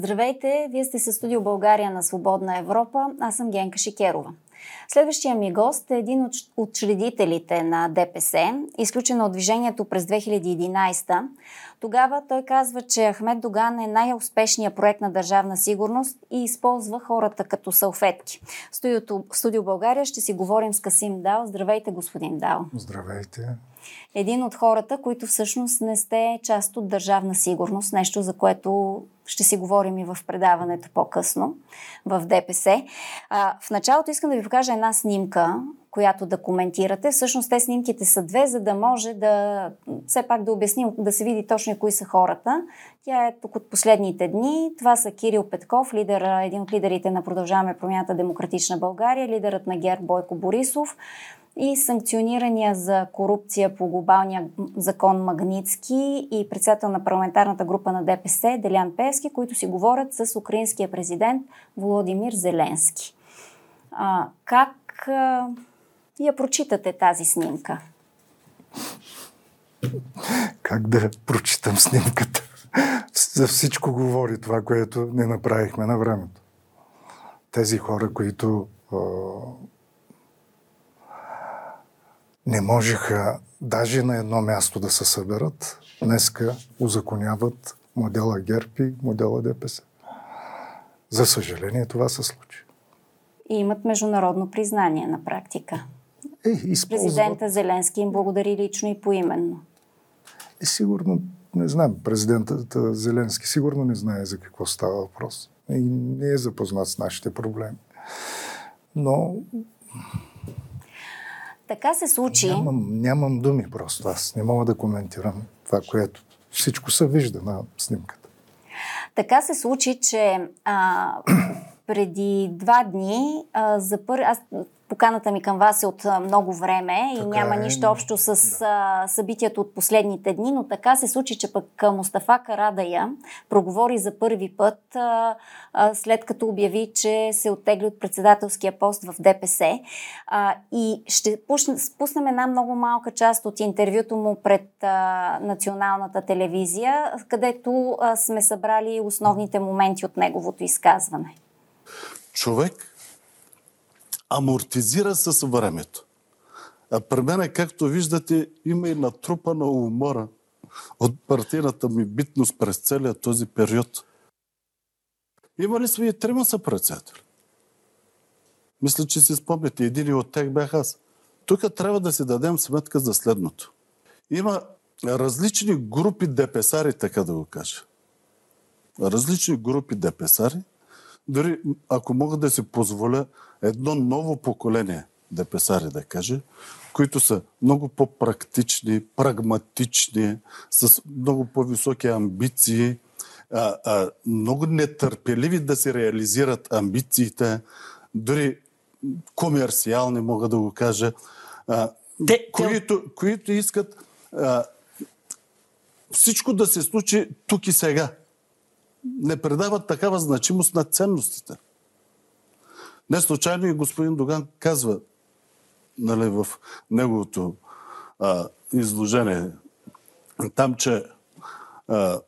Здравейте, вие сте със студио България на Свободна Европа. Аз съм Генка Шикерова. Следващия ми гост е един от учредителите на ДПС, изключен от движението през 2011. Тогава той казва, че Ахмед Доган е най-успешният проект на държавна сигурност и използва хората като салфетки. В студио България ще си говорим с Касим Дал. Здравейте, господин Дал. Здравейте. Един от хората, които всъщност не сте част от държавна сигурност, нещо за което ще си говорим и в предаването по-късно в ДПС. А, в началото искам да ви покажа една снимка, която да коментирате. Всъщност те снимките са две, за да може да все пак да обясним, да се види точно кои са хората. Тя е тук от последните дни. Това са Кирил Петков, лидер, един от лидерите на Продължаваме промяната Демократична България, лидерът на ГЕРБ Бойко Борисов и санкционирания за корупция по глобалния закон Магницки и председател на парламентарната група на ДПС Делян Певски, които си говорят с украинския президент Володимир Зеленски. А, как а, я прочитате тази снимка? Как да прочитам снимката? За всичко говори това, което не направихме на времето. Тези хора, които не можеха даже на едно място да се съберат, днеска узаконяват модела ГЕРБ и модела ДПС. За съжаление това се случи. И имат международно признание на практика. Е, използват... Президента Зеленски им благодари лично и поименно. Е, сигурно, не знам, президентът Зеленски сигурно не знае за какво става въпрос. И не е запознат с нашите проблеми. Но така се случи. Нямам, нямам думи просто. Аз не мога да коментирам това, което всичко се вижда на снимката. Така се случи, че а, преди два дни а, за пър... аз поканата ми към вас е от много време и така няма е, нищо общо с да. събитието от последните дни, но така се случи, че пък Мустафа Карадая проговори за първи път, след като обяви, че се оттегли от председателския пост в ДПС. И ще спуснем една много малка част от интервюто му пред националната телевизия, където сме събрали основните моменти от неговото изказване. Човек, амортизира с времето. А при мен, както виждате, има и натрупана умора от партийната ми битност през целия този период. Има ли сме и трима са председатели? Мисля, че си спомняте. Един от тях бях аз. Тук трябва да си дадем сметка за следното. Има различни групи депесари, така да го кажа. Различни групи депесари. Дори ако мога да си позволя едно ново поколение депесари, да каже, които са много по-практични, прагматични, с много по-високи амбиции, а, а, много нетърпеливи да се реализират амбициите, дори комерциални, мога да го кажа, а, те, които, те... които искат а, всичко да се случи тук и сега. Не предават такава значимост на ценностите. Не случайно и господин Доган казва нали, в неговото а, изложение там, че а,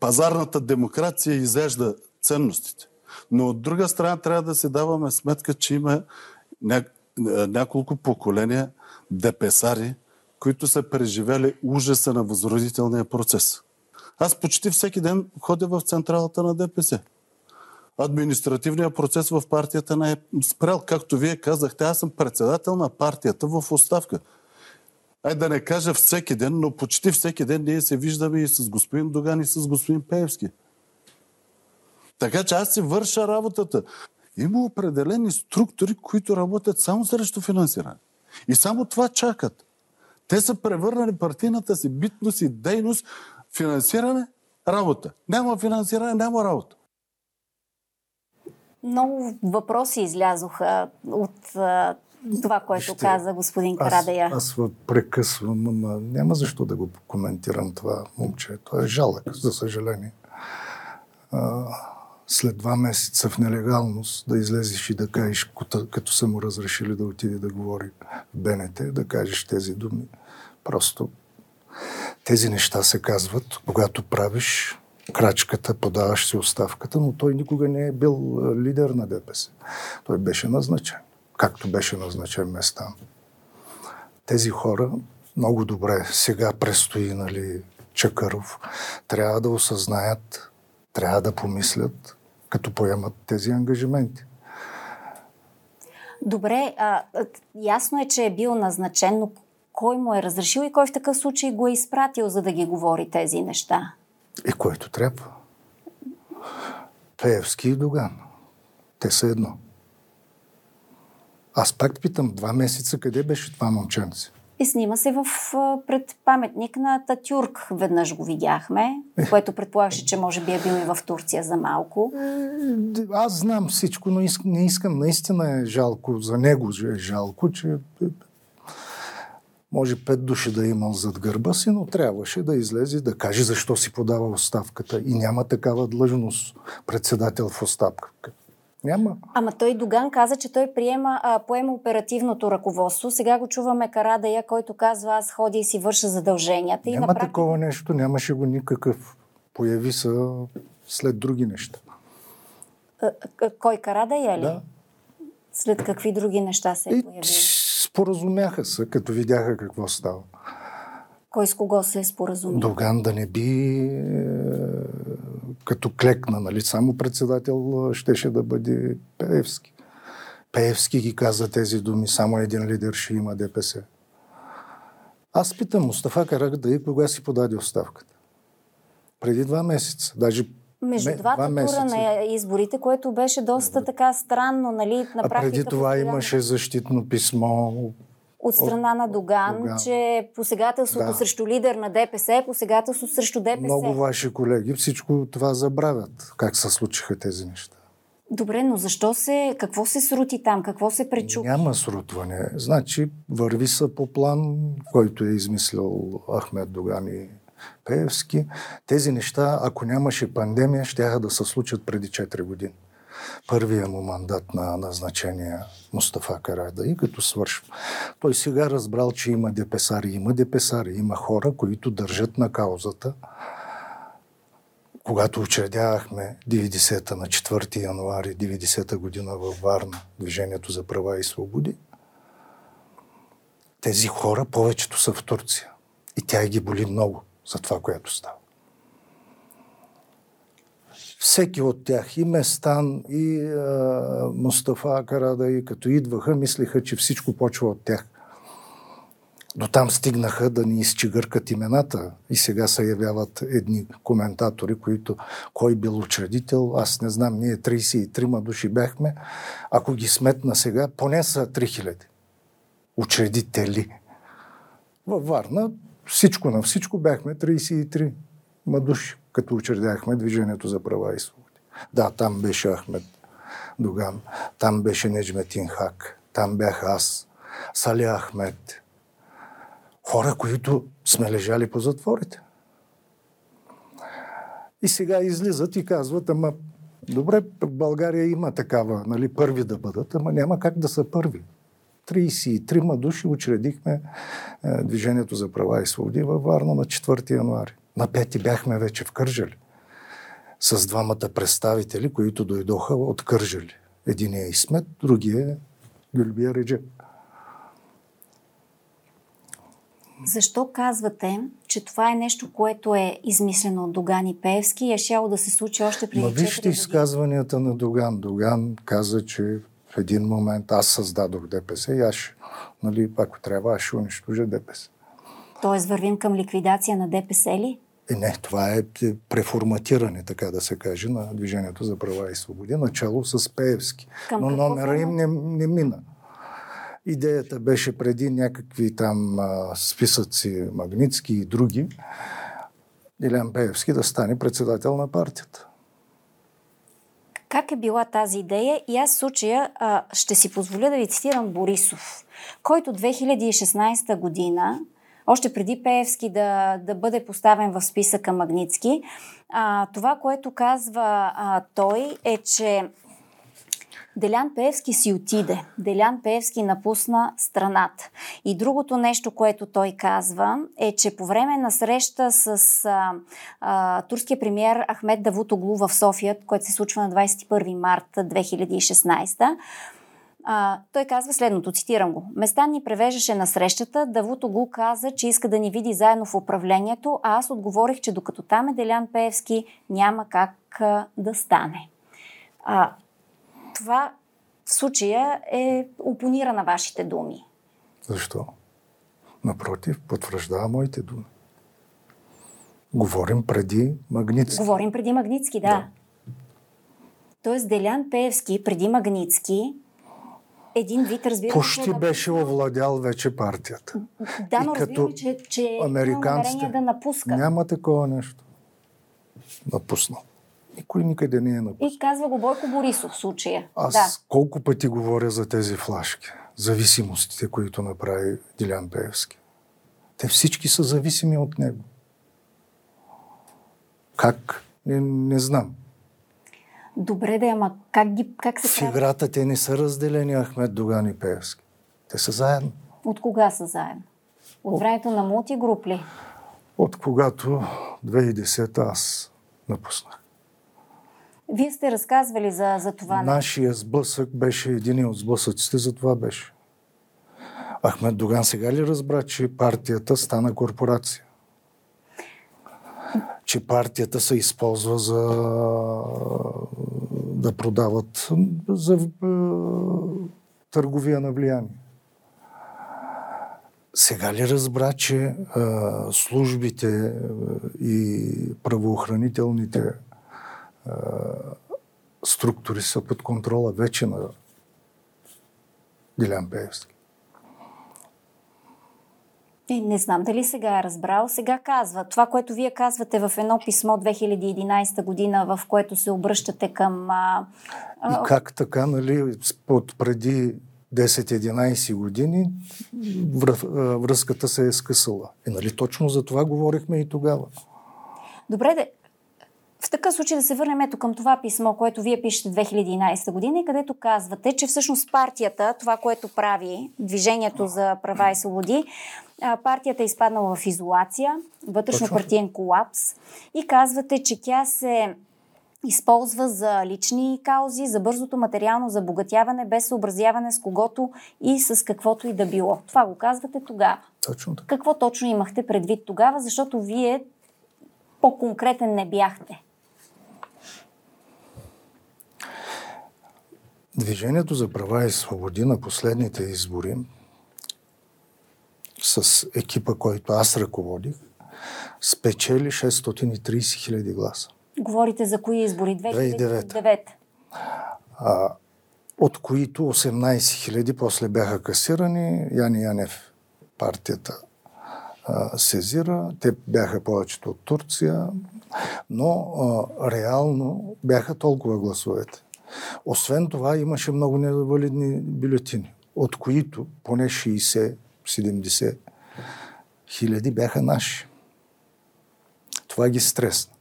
пазарната демокрация изяжда ценностите. Но от друга страна трябва да си даваме сметка, че има ня... няколко поколения депесари, които са преживели ужаса на възродителния процес. Аз почти всеки ден ходя в централата на ДПС административният процес в партията не е спрял. Както вие казахте, аз съм председател на партията в оставка. Ай да не кажа всеки ден, но почти всеки ден ние се виждаме и с господин Доган и с господин Пеевски. Така че аз си върша работата. Има определени структури, които работят само срещу финансиране. И само това чакат. Те са превърнали партийната си битност и дейност финансиране, работа. Няма финансиране, няма работа. Много въпроси излязоха от а, това, което Ще, каза господин Карадея. Аз, аз прекъсвам, но няма защо да го коментирам това момче. Той е жалък, за съжаление. А, след два месеца в нелегалност да излезеш и да кажеш, като са му разрешили да отиде да говори в БНТ, да кажеш тези думи. Просто тези неща се казват, когато правиш крачката, подаваш си оставката, но той никога не е бил лидер на ДПС. Той беше назначен, както беше назначен Местан. Тези хора много добре сега предстои нали, Чакъров. Трябва да осъзнаят, трябва да помислят, като поемат тези ангажименти. Добре, а, ясно е, че е бил назначен, но кой му е разрешил и кой в такъв случай го е изпратил, за да ги говори тези неща? И който трябва. Пеевски и Доган. Те са едно. Аз пак питам, два месеца къде беше това момченце? И снима се в пред паметник на Татюрк. Веднъж го видяхме, е. което предполагаше, че може би е бил и в Турция за малко. Е, аз знам всичко, но не искам. Наистина е жалко. За него е жалко, че може пет души да е имал зад гърба си, но трябваше да излезе да каже защо си подава оставката. И няма такава длъжност председател в оставка. Няма. Ама той Доган каза, че той приема, а, поема оперативното ръководство. Сега го чуваме Карадая, който казва аз ходя и си върша задълженията. Няма и практика... такова нещо, нямаше го никакъв. Появи се след други неща. А, кой Карадая ли? Да. След какви други неща се е появи? Споразумяха се, като видяха какво става. Кой с кого се е споразумял? Доган да не би е, като клекна, нали? Само председател щеше да бъде Пеевски. Пеевски ги каза тези думи, само един лидер ще има ДПС. Аз питам Мустафа и кога си подаде оставката. Преди два месеца. Даже между ме, двата два тура на изборите, което беше доста така странно, нали? На а преди това имаше защитно писмо от страна на Доган, Доган. че посегателството да. срещу лидер на ДПС е посегателство срещу ДПС. Много ваши колеги всичко това забравят, как се случиха тези неща. Добре, но защо се, какво се срути там, какво се пречу? Няма срутване. Значи върви са по план, който е измислил Ахмед Доган и Пеевски. Тези неща, ако нямаше пандемия, ще да се случат преди 4 години първия му мандат на назначение Мустафа Карада и като свършва. Той сега разбрал, че има депесари. Има депесари, има хора, които държат на каузата. Когато учредявахме 90-та на 4 януари 90-та година във Варна Движението за права и свободи, тези хора повечето са в Турция. И тя ги боли много за това, което става всеки от тях, и Местан, и а, Мустафа Карада, и като идваха, мислиха, че всичко почва от тях. До там стигнаха да ни изчегъркат имената и сега се явяват едни коментатори, които кой бил учредител, аз не знам, ние 33 души бяхме, ако ги сметна сега, поне са 3000 учредители. Във Варна всичко на всичко бяхме 33 души като учредяхме Движението за права и свободи. Да, там беше Ахмед Доган, там беше Неджметин Хак, там бях аз, Сали Ахмед. Хора, които сме лежали по затворите. И сега излизат и казват, ама добре, България има такава, нали, първи да бъдат, ама няма как да са първи. 33 души учредихме е, Движението за права и свободи във Варна на 4 януари. На пети бяхме вече в Кържали с двамата представители, които дойдоха от Кържали. Единият е Исмет, другия е Гюлбия Реджеп. Защо казвате, че това е нещо, което е измислено от Доган и Певски и е шяло да се случи още преди 4 години? Вижте изказванията на Доган. Доган каза, че в един момент аз създадох ДПС и аз, нали, ако трябва, аз ще унищожа ДПС. Тоест вървим към ликвидация на ДПС ли? Е, не, това е преформатиране, така да се каже, на Движението за права и свободи, начало с Пеевски. Към Но номера им не, не мина. Идеята беше преди някакви там а, списъци Магницки и други, Илян Пеевски да стане председател на партията. Как е била тази идея? И аз в случая а, ще си позволя да ви цитирам Борисов, който 2016 година още преди Пеевски да, да бъде поставен в списъка Магницки. А, това, което казва а, той е, че Делян Пеевски си отиде. Делян Пеевски напусна страната. И другото нещо, което той казва, е, че по време на среща с а, а, турския премьер Ахмед Давутоглу в София, което се случва на 21 марта 2016, а, той казва следното, цитирам го. Местан ни превеждаше на срещата, Давуто го каза, че иска да ни види заедно в управлението, а аз отговорих, че докато там е Делян Пеевски, няма как а, да стане. А, това в случая е опонира на вашите думи. Защо? Напротив, потвърждава моите думи. Говорим преди Магницки. Говорим преди Магницки, да. да. Тоест Делян Пеевски преди Магницки един вид, разбира Почти да беше овладял вече партията. Да, но разбираме, че, че американците да напуска. Няма такова нещо. Напуснал. Никой никъде не е напуснал. И казва го Бойко Борисов в случая. Аз да. колко пъти говоря за тези флашки. Зависимостите, които направи Дилян Пеевски. Те всички са зависими от него. Как? Не, не знам. Добре да, ама как, ги, как се В играта те не са разделени Ахмед Доган и Пеевски. Те са заедно. От кога са заедно? От времето на мултигруп ли? От когато 2010 аз напуснах. Вие сте разказвали за, за това. Нашия сблъсък беше един от сблъсъците, за това беше. Ахмед Доган сега ли разбра, че партията стана корпорация? че партията се използва за да продават за търговия на влияние. Сега ли разбра, че а, службите и правоохранителните структури са под контрола вече на Дилян Пеевски? И не знам дали сега е разбрал. Сега казва това, което вие казвате в едно писмо 2011 година, в което се обръщате към... А, а... И как така, нали, от преди 10-11 години връзката се е скъсала. И нали точно за това говорихме и тогава. Добре, де, в такъв случай да се върнем ето към това писмо, което вие пишете 2011 година и където казвате, че всъщност партията, това, което прави Движението за права и свободи, партията е изпаднала в изолация, вътрешно партиен колапс и казвате, че тя се използва за лични каузи, за бързото материално забогатяване, без съобразяване с когото и с каквото и да било. Това го казвате тогава. Точно така. Какво точно имахте предвид тогава, защото вие по-конкретен не бяхте? Движението за права и свободи на последните избори с екипа, който аз ръководих, спечели 630 хиляди гласа. Говорите за кои избори? 2009. 2009. А, от които 18 хиляди после бяха касирани. Яни Янев, партията, а, сезира. Те бяха повечето от Турция, но а, реално бяха толкова гласовете. Освен това имаше много невалидни бюлетини, от които поне 60-70 хиляди бяха наши. Това ги стресна.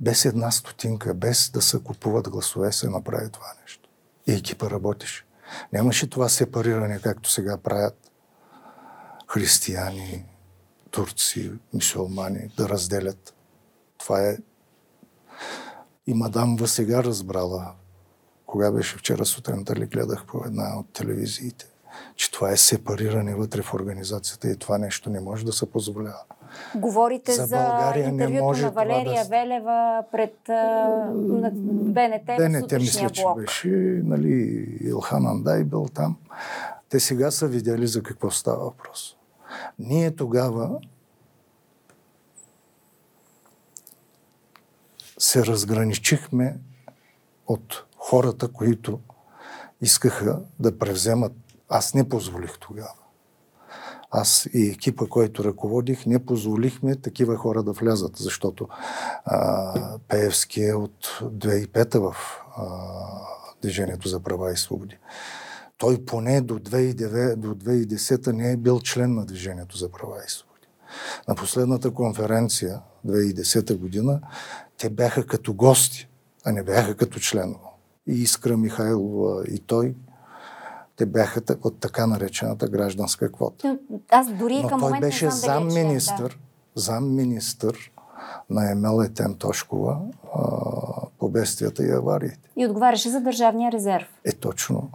Без една стотинка, без да се купуват гласове, се направи това нещо. И екипа работеше. Нямаше това сепариране, както сега правят християни, турци, мисулмани, да разделят. Това е и мадам сега разбрала, кога беше вчера сутринта ли гледах по една от телевизиите, че това е сепариране вътре в организацията и това нещо не може да се позволява. Говорите за, за интервюто на Валерия да... Велева пред на БНТ, БНТ мисля, че беше, нали, Илхан Андай бил там. Те сега са видяли за какво става въпрос. Ние тогава се разграничихме от хората, които искаха да превземат. Аз не позволих тогава. Аз и екипа, който ръководих, не позволихме такива хора да влязат, защото а, Пеевски е от 2005 в а, Движението за права и свободи. Той поне до 2009, до 2010 не е бил член на Движението за права и свободи. На последната конференция 2010 година те бяха като гости, а не бяха като членове. и Искра Михайлова и той, те бяха от така наречената гражданска квота. Аз дори Но към той беше не знам дали е замминистър, замминистър на Емела Темтошкова а, по бедствията и авариите. И отговаряше за държавния резерв. Е, точно.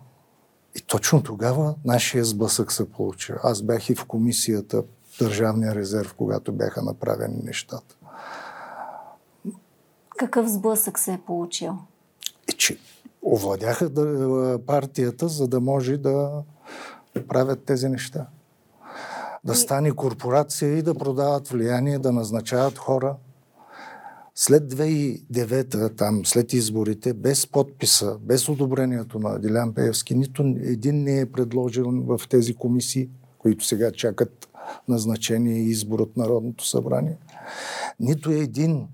И точно тогава нашия сблъсък се получи. Аз бях и в комисията Държавния резерв, когато бяха направени нещата. Какъв сблъсък се е получил? И че овладяха партията, за да може да правят тези неща. Да стане корпорация и да продават влияние, да назначават хора. След 2009, там, след изборите, без подписа, без одобрението на Дилян Пеевски, нито един не е предложен в тези комисии, които сега чакат назначение и избор от Народното събрание. Нито един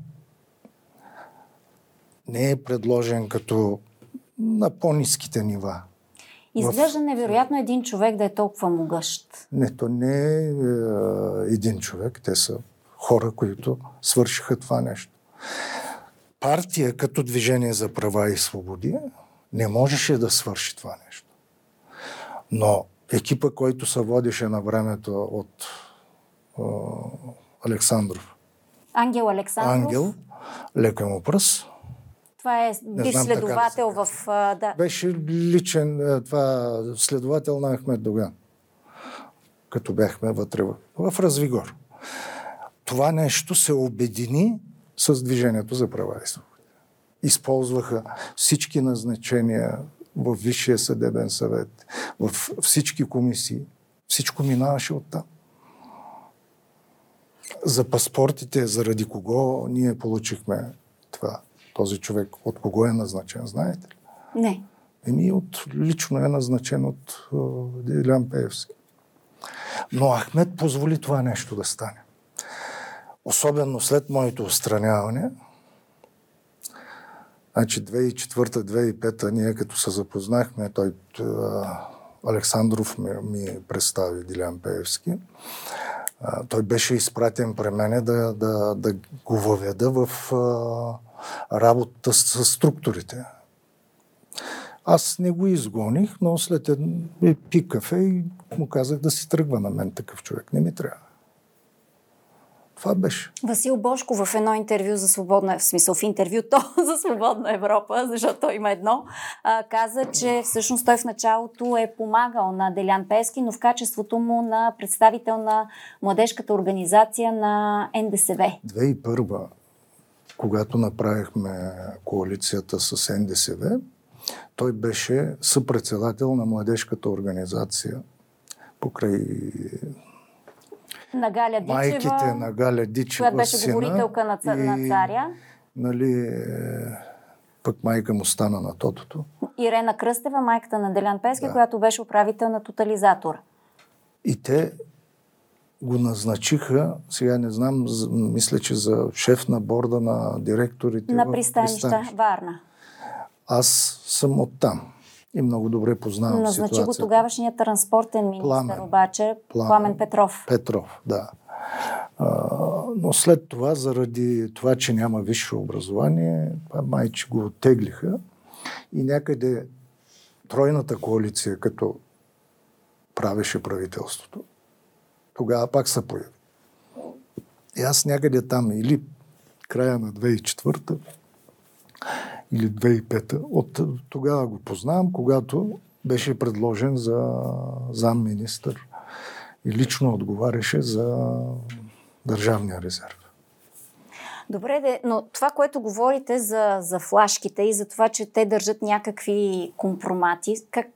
не е предложен като на по-низките нива. Изглежда в... невероятно един човек да е толкова могъщ. Не, то не е, е един човек. Те са хора, които свършиха това нещо. Партия като Движение за права и свободи не можеше да свърши това нещо. Но екипа, който се водеше на времето от е, Александров. Ангел Александров. Ангел, лека му пръст. Това е биш следовател да в... Да. Беше личен това следовател на Ахмед Доган, като бяхме вътре в Развигор. Това нещо се обедини с Движението за права и свободи. Използваха всички назначения в Висшия съдебен съвет, в всички комисии. Всичко минаваше оттам. За паспортите, заради кого ние получихме това този човек от кого е назначен, знаете ли? Не. Еми, от, лично е назначен от Дилян Пеевски. Но Ахмед позволи това нещо да стане. Особено след моето устраняване, значи 2004-2005 ние като се запознахме, той Александров ми, ми представи Дилян Пеевски. той беше изпратен при мене да, да, да го въведа в работата с, структурите. Аз не го изгоних, но след един пи кафе и му казах да си тръгва на мен такъв човек. Не ми трябва. Това беше. Васил Бошко в едно интервю за Свободна, в смисъл в интервюто за Свободна Европа, защото той има едно, а, каза, че всъщност той в началото е помагал на Делян Пески, но в качеството му на представител на младежката организация на НДСВ. 2001 когато направихме коалицията с НДСВ, той беше съпредседател на младежката организация покрай на Галя Дичева, майките на Галя Дичева, която беше сина, говорителка на, цар, и, на царя. Нали, пък майка му стана на тотото. Ирена Кръстева, майката на Делян Пески, да. която беше управител на тотализатор. И те го назначиха, сега не знам, мисля, че за шеф на борда на директорите на пристанища. Варна. Аз съм оттам и много добре познавам Назначи ситуацията. го тогавашният транспортен министр, Пламен, обаче Пламен, Пламен Петров. Петров, да. А, но след това, заради това, че няма висше образование, майче го оттеглиха и някъде тройната коалиция, като правеше правителството, тогава пак се появи. И аз някъде там или края на 2004 или 2005 от тогава го познавам, когато беше предложен за замминистър и лично отговаряше за Държавния резерв. Добре, но това, което говорите за, за флашките и за това, че те държат някакви компромати, как,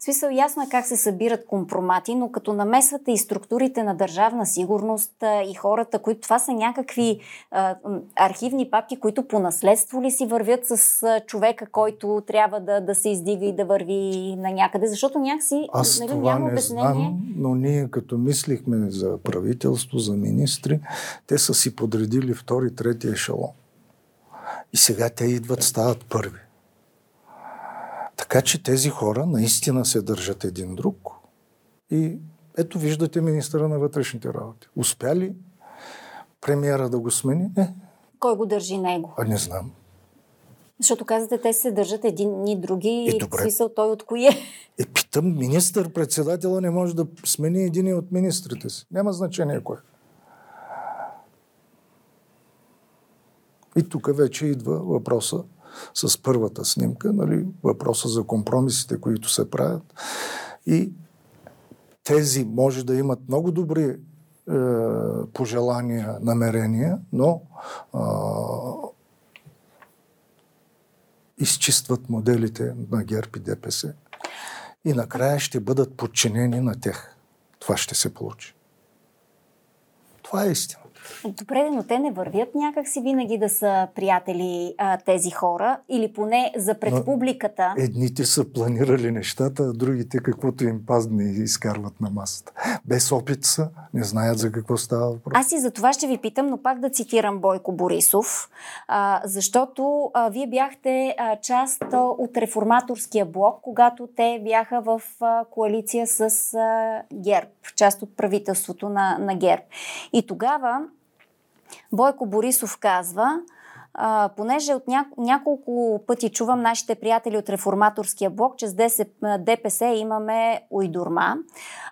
в смисъл, ясно е как се събират компромати, но като намесвате и структурите на държавна сигурност и хората, които това са някакви а, архивни папки, които по наследство ли си вървят с човека, който трябва да, да се издига и да върви на някъде, защото някакси Аз нали, това няма не обяснение. Знам, но ние като мислихме за правителство, за министри, те са си подредили втори, трети ешелон. И сега те идват, стават първи. Така че тези хора наистина се държат един друг. И ето виждате министъра на вътрешните работи. Успя ли премиера да го смени? Не. Кой го държи него? А не знам. Защото казвате, те се държат един и други. Е, добре. Смисъл, той от кое? Е, питам, министър-председателя не може да смени един от министрите си. Няма значение кой. И тук вече идва въпроса с първата снимка, нали, въпроса за компромисите, които се правят. И тези може да имат много добри е, пожелания, намерения, но е, изчистват моделите на ГЕРБ и ДПС и накрая ще бъдат подчинени на тях. Това ще се получи. Това е истина. Добре, но те не вървят някак си винаги да са приятели а, тези хора или поне за пред публиката. Едните са планирали нещата, а другите каквото им пазне изкарват на масата. Без опит са, не знаят за какво става въпрос. Аз и за това ще ви питам, но пак да цитирам Бойко Борисов, а, защото а, вие бяхте а, част а, от реформаторския блок, когато те бяха в а, коалиция с а, ГЕРБ, част от правителството на, на ГЕРБ. И тогава Бойко Борисов казва, а, понеже от ня... няколко пъти чувам нашите приятели от реформаторския блок, че с ДПС имаме уйдурма.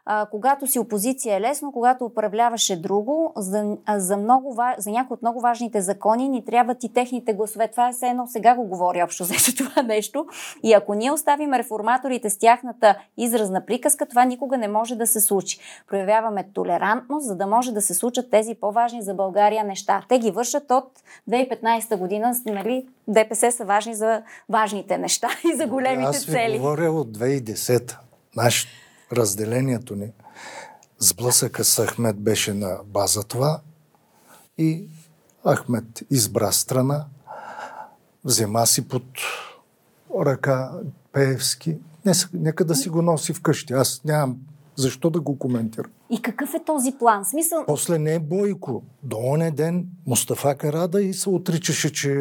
А, когато си опозиция е лесно, когато управляваше друго, за, за, много, за някои от много важните закони ни трябват и техните гласове. Това е все едно, сега го говори общо за това нещо. И ако ние оставим реформаторите с тяхната изразна приказка, това никога не може да се случи. Проявяваме толерантност, за да може да се случат тези по-важни за България неща. Те ги вършат от 2015 година, нали, ДПС са важни за важните неща и за големите Аз ви цели. говоря от 2010. Наш разделението ни, сблъсъка с Ахмед беше на база това и Ахмед избра страна, взема си под ръка Пеевски. Нека да си го носи вкъщи. Аз нямам защо да го коментирам. И какъв е този план? Смисъл... После не е Бойко. До оне ден Мустафа Карада и се отричаше, че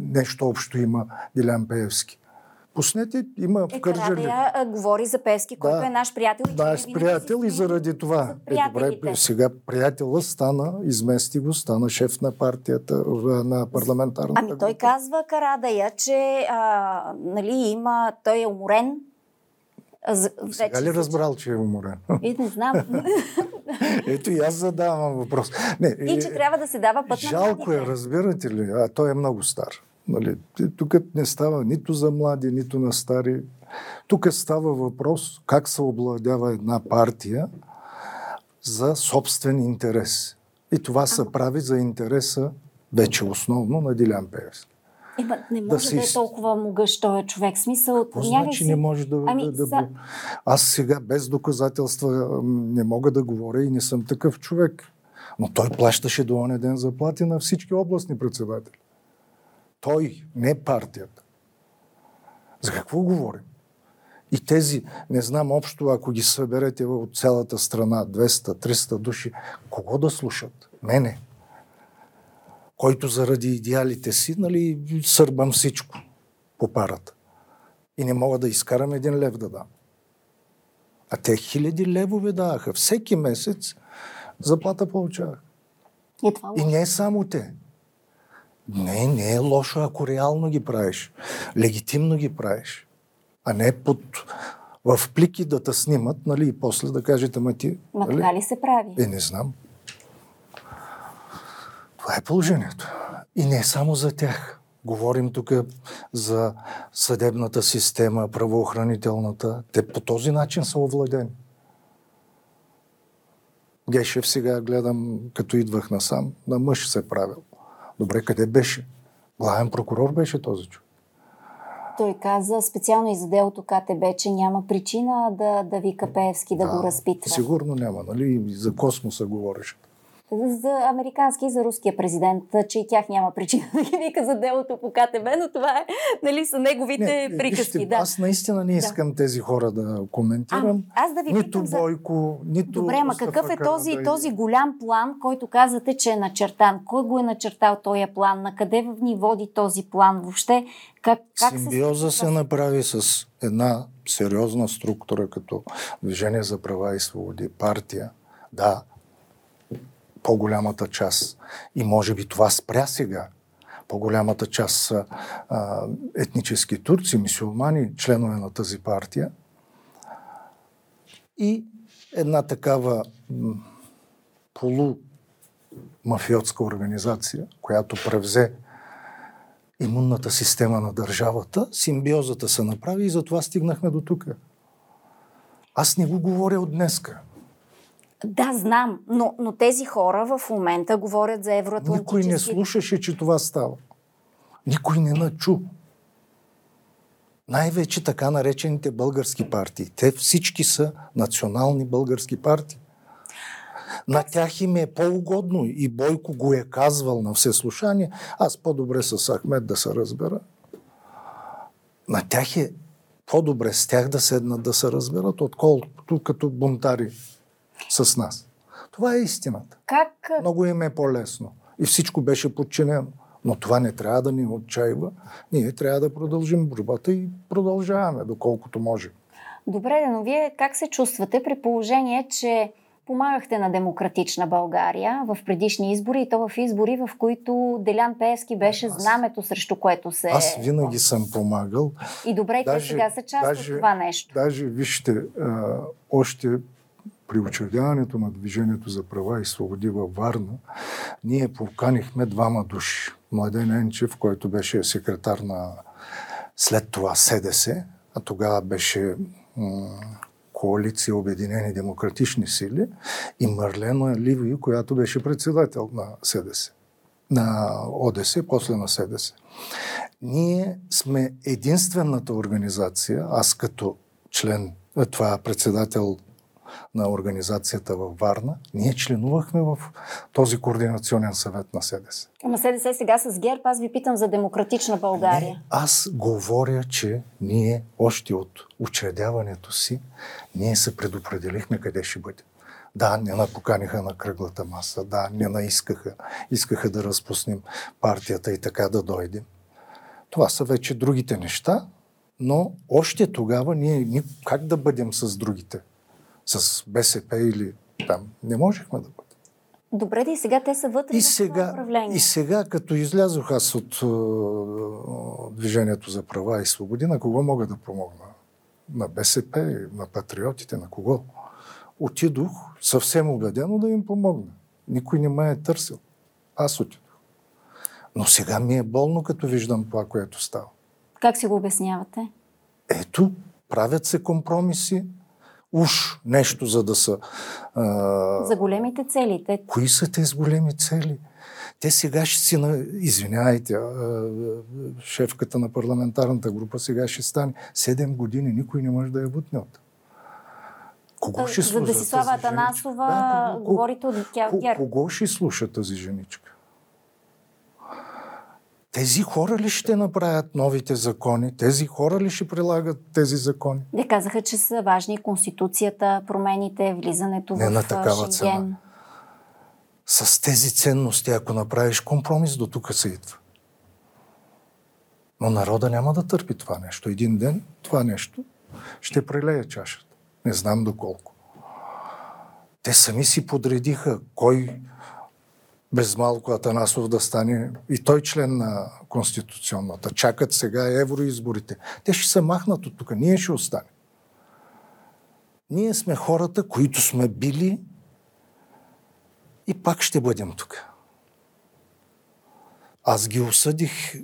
нещо общо има Дилян Пеевски. Пуснете, има в Е, Кърджали. Карадая говори за Пески, който Да. е наш приятел. и че Наш винаги приятел и заради това. Е, добре, приятелите. сега приятела стана, измести го, стана шеф на партията, в- на парламентарната Ами той група. казва Карадая, че а, нали, има, той е уморен. А, за- Сега вече ли разбрал, че е уморен? И не знам. Ето и аз задавам въпрос. Не, и че е, трябва да се дава път Жалко е, разбирате ли? А той е много стар. Нали? Тук не става нито за млади, нито на стари. Тук става въпрос как се обладява една партия за собствен интерес. И това се прави за интереса вече основно на Дилян Пеевски. Има, не може да, си да е толкова могъщ този човек. Смисъл, Какво значи си... не може да, Ами, да, да са-. Аз сега без доказателства не мога да говоря и не съм такъв човек. Но той плащаше до оня ден заплати на всички областни председатели. Той, не партията. За какво говорим? И тези, не знам общо, ако ги съберете от цялата страна, 200-300 души, кого да слушат? Мене. Който заради идеалите си, нали, сърбам всичко по парата. И не мога да изкарам един лев да дам. А те хиляди левове даваха. Всеки месец заплата получавах. Е, това И не само те. Не, не е лошо, ако реално ги правиш. Легитимно ги правиш. А не под, в плики да те снимат, нали, и после да кажете, ама ти... Ма нали? така ли се прави? Е, не знам. Това е положението. И не е само за тях. Говорим тук за съдебната система, правоохранителната. Те по този начин са овладени. Гешев сега гледам, като идвах насам, на мъж се правил. Добре, къде беше? Главен прокурор беше този човек. Той каза специално и за делото КТБ, че няма причина да, да вика Пеевски да, го разпитва. Сигурно няма, нали? И За космоса говореше. За американски и за руския президент, че и тях няма причина да ги вика за делото по КТБ, но това е, нали, са неговите Не, приказки. вижте, да. Аз наистина не искам тези хора да коментирам. А, аз да ви нито за- Бойко, нито Добре, Мустафа какъв е този, Карадайъ. този голям план, който казвате, че е начертан? Кой го е начертал този план? На къде ни води този план? Въобще, как, как Симбиоза се... се направи с една сериозна структура като Движение за права и свободи, партия. Да, по-голямата част. И може би това спря сега. по-голямата част са а, етнически турци, мисюлмани, членове на тази партия. И една такава полумафиотска организация, която превзе имунната система на държавата, симбиозата се направи и затова стигнахме до тук. Аз не го говоря от днеска. Да, знам, но, но тези хора в момента говорят за евроатлантически... Никой не слушаше, че това става. Никой не начу. Най-вече така наречените български партии. Те всички са национални български партии. На тях им е по-угодно и Бойко го е казвал на всеслушание. Аз по-добре с Ахмед да се разбера. На тях е по-добре с тях да седнат да се разберат, отколкото като бунтари с нас. Това е истината. Как? Много им е по-лесно. И всичко беше подчинено. Но това не трябва да ни отчаива. Ние трябва да продължим борбата и продължаваме, доколкото може. Добре, но вие как се чувствате при положение, че помагахте на демократична България в предишни избори и то в избори, в които Делян Пеевски беше аз, знамето, срещу което се... Аз винаги съм помагал. И добре, даже, те сега са част даже, от това нещо. Даже, вижте, а, още при учредяването на Движението за права и свободи във Варна, ние поканихме двама души. Младен Енчев, който беше секретар на след това СДС, а тогава беше м- коалиция Обединени демократични сили и Марлена Ливи, която беше председател на СДС, на ОДС, после на СДС. Ние сме единствената организация, аз като член, това председател на организацията във Варна, ние членувахме в този координационен съвет на СДС. Ама СДС сега с ГЕРБ, аз ви питам за демократична България. Не, аз говоря, че ние още от учредяването си, ние се предопределихме къде ще бъдем. Да, не напоканиха на кръглата маса, да, не наискаха, искаха да разпуснем партията и така да дойдем. Това са вече другите неща, но още тогава ние как да бъдем с другите? С БСП или там. Не можехме да бъдем. Добре, да и сега те са вътре и сега, управление. И сега, като излязох аз от uh, Движението за права и свободи, на кого мога да помогна? На БСП, на патриотите, на кого? Отидох съвсем убедено да им помогна. Никой не ме е търсил. Аз отидох. Но сега ми е болно, като виждам това, което става. Как си го обяснявате? Ето, правят се компромиси, уж нещо, за да са... А... За големите цели. Те... Кои са тези големи цели? Те сега ще си... На... Извинявайте, шефката на парламентарната група сега ще стане. Седем години никой не може да я бутне от. Кого ще слуша? За Десислава Атанасова да, кого, говорите от тя кого, кого ще слуша тази женичка? Тези хора ли ще направят новите закони? Тези хора ли ще прилагат тези закони? Те казаха, че са важни Конституцията, промените, влизането Не в на такава Шенген. Цена. С тези ценности, ако направиш компромис, до тук се идва. Но народа няма да търпи това нещо. Един ден това нещо ще прелея чашата. Не знам доколко. Те сами си подредиха кой без малко Атанасов да стане и той член на Конституционната. Чакат сега евроизборите. Те ще се махнат от тук. Ние ще останем. Ние сме хората, които сме били и пак ще бъдем тук. Аз ги осъдих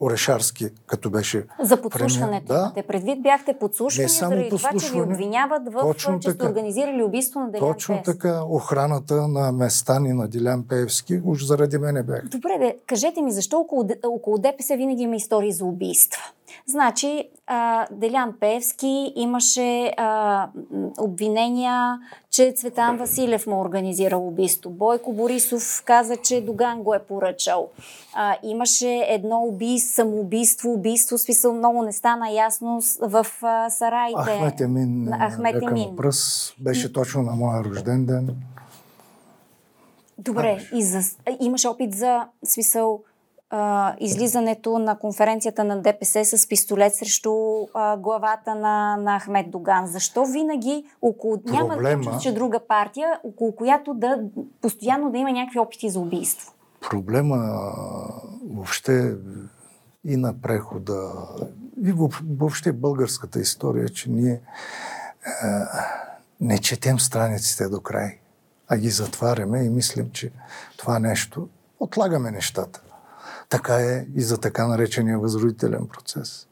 Орешарски, като беше... За подслушването. Да. Те предвид бяхте подслушвани, заради това, че ви обвиняват в точно че сте организирали убийство на Делян Точно Певски. така, охраната на Местани на Делян Певски, уж заради мене бях. Добре, де, кажете ми, защо около, около ДПС винаги има истории за убийства? Значи, а, Делян Певски имаше а, обвинения, че Цветан Василев му организирал убийство. Бойко Борисов каза, че Доган го е поръчал. А, имаше едно убийство, самоубийство, убийство, смисъл много не стана ясно в а, сараите. Ахмет Емин, Ахмет Емин. пръс, беше точно на моя рожден ден. Добре, и за, имаш опит за смисъл а, излизането на конференцията на ДПС с пистолет срещу а, главата на, на Ахмед Доган. Защо винаги около... Проблема... Няма че друга партия, около която да постоянно да има някакви опити за убийство? проблема въобще и на прехода, и въобще българската история, че ние е, не четем страниците до край, а ги затваряме и мислим, че това нещо, отлагаме нещата. Така е и за така наречения възродителен процес.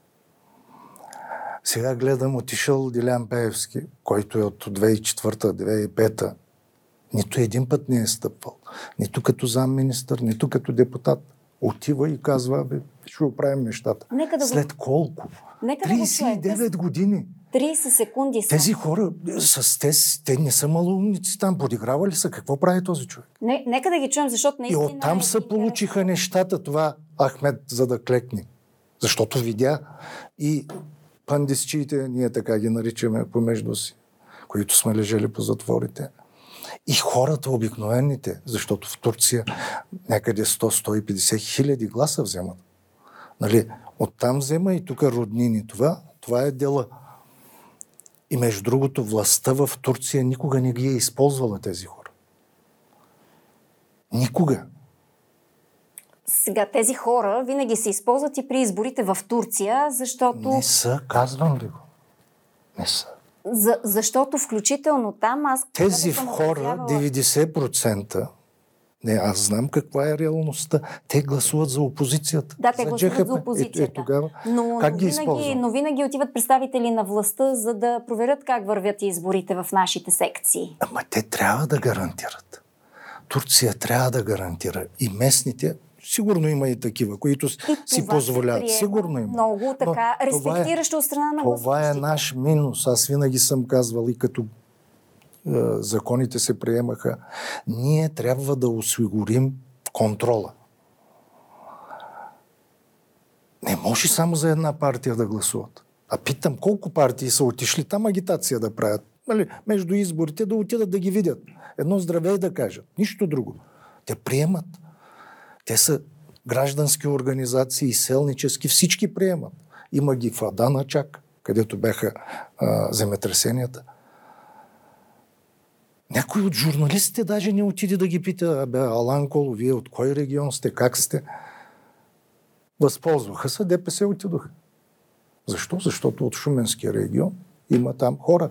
Сега гледам, отишъл Дилян Пеевски, който е от 2004-2005 нито един път не е стъпвал. Нито като замминистър, нито като депутат. Отива и казва, бе, ще оправим нещата. Нека да След колко? Нека 39 да го години. 30 секунди са. Тези хора, с тези, те не са малумници там, подигравали са. Какво прави този човек? Не, нека да ги чуем, защото наистина... И оттам се получиха нещата, това Ахмед, за да клекне. Защото видя и пандисчиите, ние така ги наричаме помежду си, които сме лежали по затворите. И хората обикновените, защото в Турция някъде 100-150 хиляди гласа вземат. Нали, оттам взема и тук роднини. Това, това е дела. И между другото, властта в Турция никога не ги е използвала тези хора. Никога. Сега тези хора винаги се използват и при изборите в Турция, защото... Не са, казвам ли го. Не са. За, защото включително там аз... Тези хора, 90%, не, аз знам каква е реалността. Те гласуват за опозицията. Да, те за гласуват ЖХП. за опозицията. Е, е, тогава, но, как но ги винаги? Но винаги отиват представители на властта, за да проверят как вървят изборите в нашите секции. Ама те трябва да гарантират. Турция трябва да гарантира. И местните, Сигурно има и такива, които и си позволяват. Сигурно има. Много така, е- респектиращо от страна на Това е наш минус. Аз винаги съм казвал и като законите се приемаха, ние трябва да осигурим контрола. Не може само за една партия да гласуват. А питам колко партии са отишли там агитация да правят. Нали, между изборите да отидат да ги видят. Едно здраве и да кажат. Нищо друго. Те приемат. Те са граждански организации, селнически, всички приемат. Има ги в Адана чак, където бяха а, земетресенията. Някой от журналистите даже не отиде да ги пита, бе, Алан Коло, вие от кой регион сте, как сте? Възползваха се, ДПС отидоха. Защо? Защото от Шуменския регион има там хора.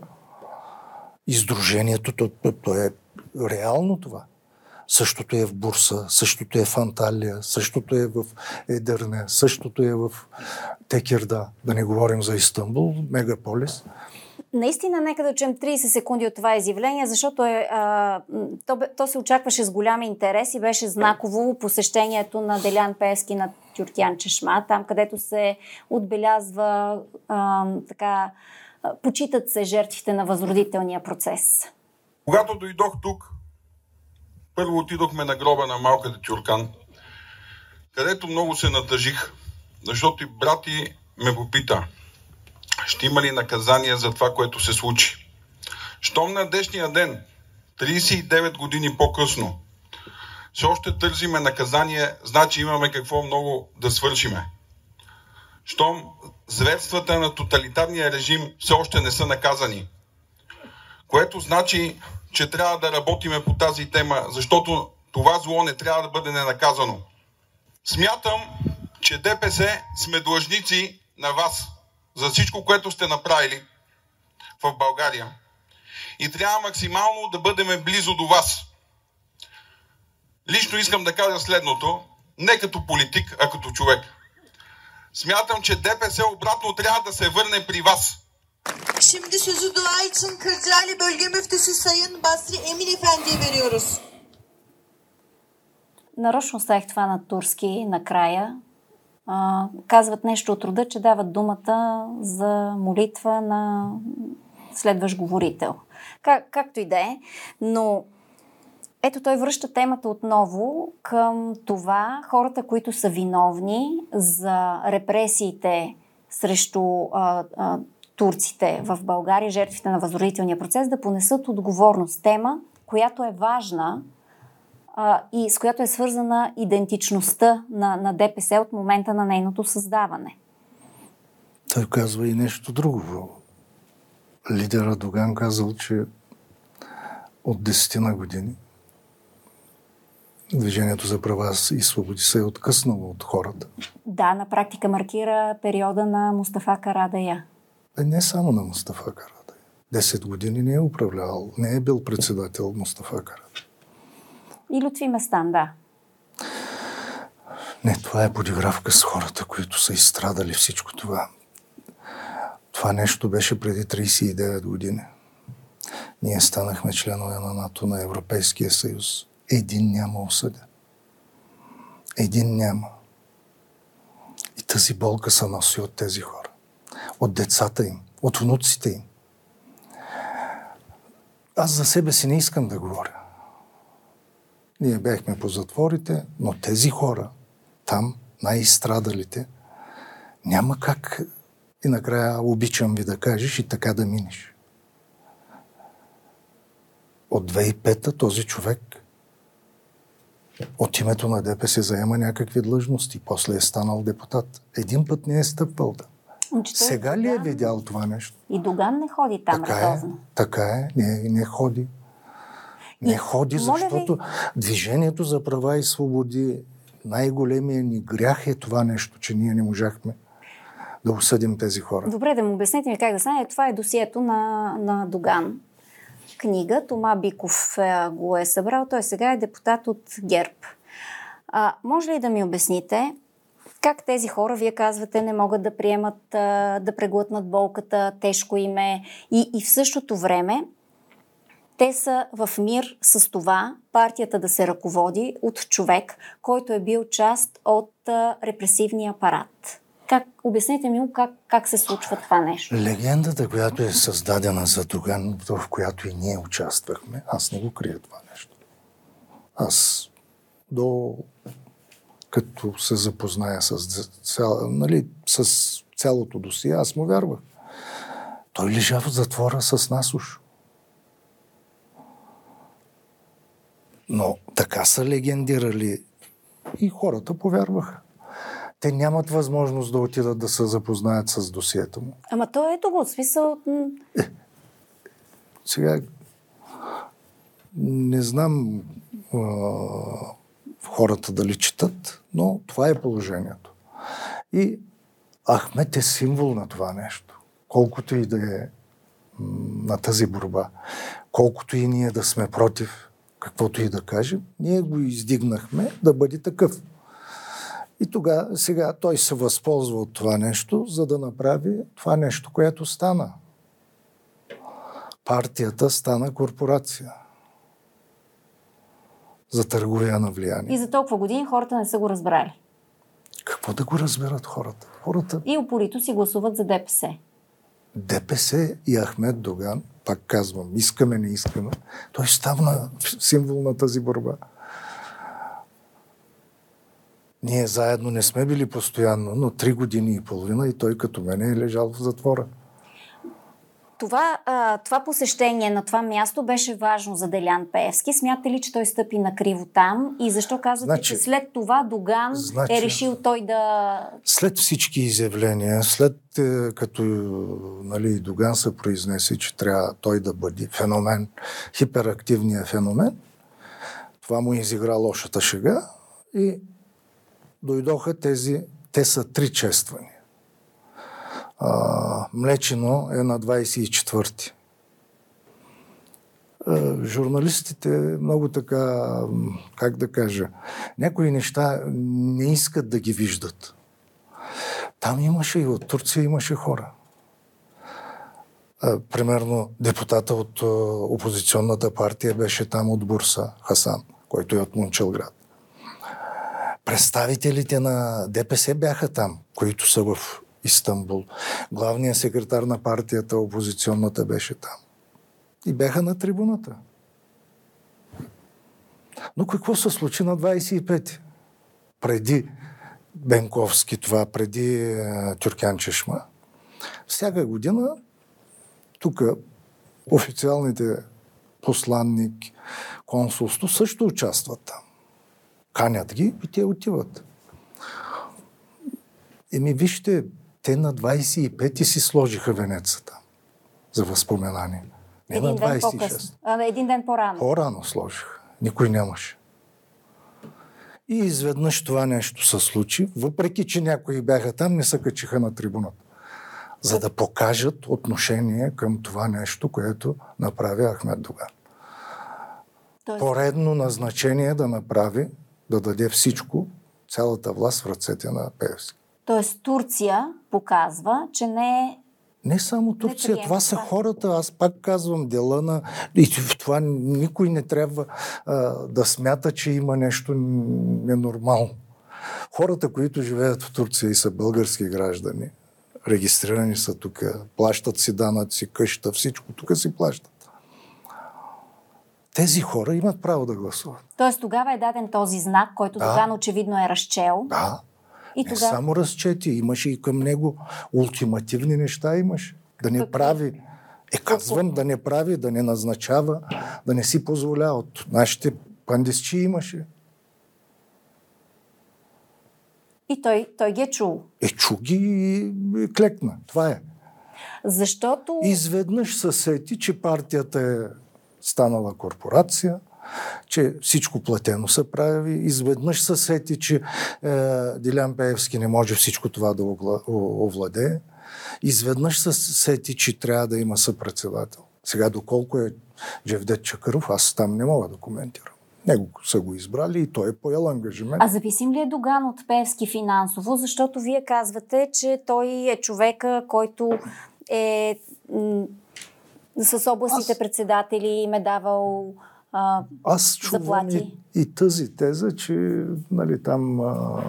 Издружението, то, то, то е реално това. Същото е в Бурса, същото е в Анталия, същото е в Едърне, същото е в Текерда, да не говорим за Истанбул, мегаполис. Наистина, нека да чуем 30 секунди от това изявление, защото е, а, то, то се очакваше с голям интерес и беше знаково посещението на Делян Пески на Тюртян Чешма, там където се отбелязва а, така, почитат се жертвите на възродителния процес. Когато дойдох тук, първо отидохме на гроба на малката Тюркан, където много се натъжих, защото и брати ме попита, ще има ли наказание за това, което се случи. Щом на днешния ден, 39 години по-късно, все още търсиме наказание, значи имаме какво много да свършиме. Щом зверствата на тоталитарния режим все още не са наказани. Което значи, че трябва да работиме по тази тема, защото това зло не трябва да бъде ненаказано. Смятам, че ДПС сме длъжници на вас за всичко, което сте направили в България. И трябва максимално да бъдем близо до вас. Лично искам да кажа следното, не като политик, а като човек. Смятам, че ДПС обратно трябва да се върне при вас. Şimdi sözü dua için Kırcaali Bölge Müftüsü Sayın Basri Emin Efendi'ye veriyoruz. Нарочно ставих това на турски накрая. Казват нещо от рода, че дават думата за молитва на следващ говорител. Как, както и да е, но ето той връща темата отново към това хората, които са виновни за репресиите срещу а, а, турците в България, жертвите на възродителния процес, да понесат отговорност. Тема, която е важна а, и с която е свързана идентичността на, на ДПС от момента на нейното създаване. Той казва и нещо друго. Лидера Доган казал, че от десетина години Движението за права и свободи се е откъснало от хората. Да, на практика маркира периода на Мустафа Карадая. Е, не само на Мустафа Карадая. Десет години не е управлявал, не е бил председател Мустафа Карадая. И Лютви Местан, да. Не, това е подигравка с хората, които са изстрадали всичко това. Това нещо беше преди 39 години. Ние станахме членове на НАТО, на Европейския съюз. Един няма осъден. Един няма. И тази болка се носи от тези хора. От децата им, от внуците им. Аз за себе си не искам да говоря. Ние бяхме по затворите, но тези хора, там, най-страдалите, няма как и накрая обичам ви да кажеш и така да минеш. От 2005-та този човек от името на ДПС заема някакви длъжности, после е станал депутат. Един път не е стъпвал да. Сега ли е видял това нещо? И Доган не ходи там така Е, така е, не, не ходи. Не и, ходи, защото ви... движението за права и свободи, най-големия ни грях е това нещо, че ние не можахме да осъдим тези хора. Добре, да му обясните ми как да стане. Това е досието на, на Доган. Книга. Тома Биков е, го е събрал. Той сега е депутат от ГЕРБ. А, може ли да ми обясните как тези хора, вие казвате, не могат да приемат, да преглътнат болката, тежко им е и, и в същото време те са в мир с това партията да се ръководи от човек, който е бил част от репресивния апарат. Как, обясните ми как, как се случва това нещо. Легендата, която е създадена за Доган, в която и ние участвахме, аз не го крия това нещо. Аз до като се запозная с, цял, нали, с цялото досие, аз му вярвах. Той лежа в затвора с нас уж. Но така са легендирали и хората повярваха. Те нямат възможност да отидат да се запознаят с досието му. Ама то ето го, смисъл... Е, сега, не знам а, хората дали четат, но това е положението. И Ахмет е символ на това нещо. Колкото и да е на тази борба, колкото и ние да сме против, каквото и да кажем, ние го издигнахме да бъде такъв. И тогава, сега той се възползва от това нещо, за да направи това нещо, което стана. Партията стана корпорация за търговия на влияние. И за толкова години хората не са го разбрали. Какво да го разберат хората? хората... И упорито си гласуват за ДПС. ДПС и Ахмед Доган, пак казвам, искаме, не искаме, той става символ на тази борба. Ние заедно не сме били постоянно, но три години и половина и той като мене е лежал в затвора. Това, а, това посещение на това място беше важно за Делян Певски. Смятате ли, че той стъпи на криво там? И защо казвате, значи, че след това Доган значи, е решил той да... След всички изявления, след е, като нали, Доган се произнесе, че трябва той да бъде феномен, хиперактивният феномен, това му изигра лошата шега и дойдоха тези, те са три чествания. А, Млечено е на 24-ти. журналистите много така, как да кажа, някои неща не искат да ги виждат. Там имаше и от Турция имаше хора. примерно депутата от опозиционната партия беше там от Бурса, Хасан, който е от Мунчелград. Представителите на ДПС бяха там, които са в Истанбул. Главният секретар на партията, опозиционната, беше там. И бяха на трибуната. Но какво се случи на 25-ти? Преди Бенковски това, преди е, Тюркян Чешма. Всяка година тук официалните посланник, консулство също участват там. Канят ги и те отиват. Еми, вижте, те на 25 си сложиха венецата за възпоменание. Не един на 26. Ден а, един ден по-рано. По-рано сложиха. Никой нямаше. И изведнъж това нещо се случи, въпреки че някои бяха там, не се качиха на трибуната. За да покажат отношение към това нещо, което направи Ахмед Доган. Тоест, Поредно назначение да направи, да даде всичко, цялата власт в ръцете на Певски. Тоест Турция показва, че не е Не само Турция, приема това са хората. Аз пак казвам дела на... И в това никой не трябва а, да смята, че има нещо ненормално. Хората, които живеят в Турция и са български граждани, регистрирани са тук, плащат си данъци, къща, всичко тук си плащат. Тези хора имат право да гласуват. Тоест тогава е даден този знак, който Да. Доган очевидно е разчел. Да, И не тогава... само разчети, имаше и към него ултимативни неща имаше. Да не Какви? прави, е казвам, да не прави, да не назначава, да не си позволява. От нашите пандисчи имаше. И той, той ги е чул. Е, чу ги и клекна. Това е. Защото... Изведнъж се сети, че партията е станала корпорация, че всичко платено се прави. Изведнъж се сети, че е, Дилян Пеевски не може всичко това да овладее. Изведнъж се сети, че трябва да има съпредседател. Сега доколко е Джевдет Чакаров, аз там не мога да коментирам. Него са го избрали и той е поел ангажимент. А зависим ли е Доган от Певски финансово? Защото вие казвате, че той е човека, който е м- с областните Аз- председатели им е давал а, Аз чувам заплати. и, и тази теза, че нали, там а,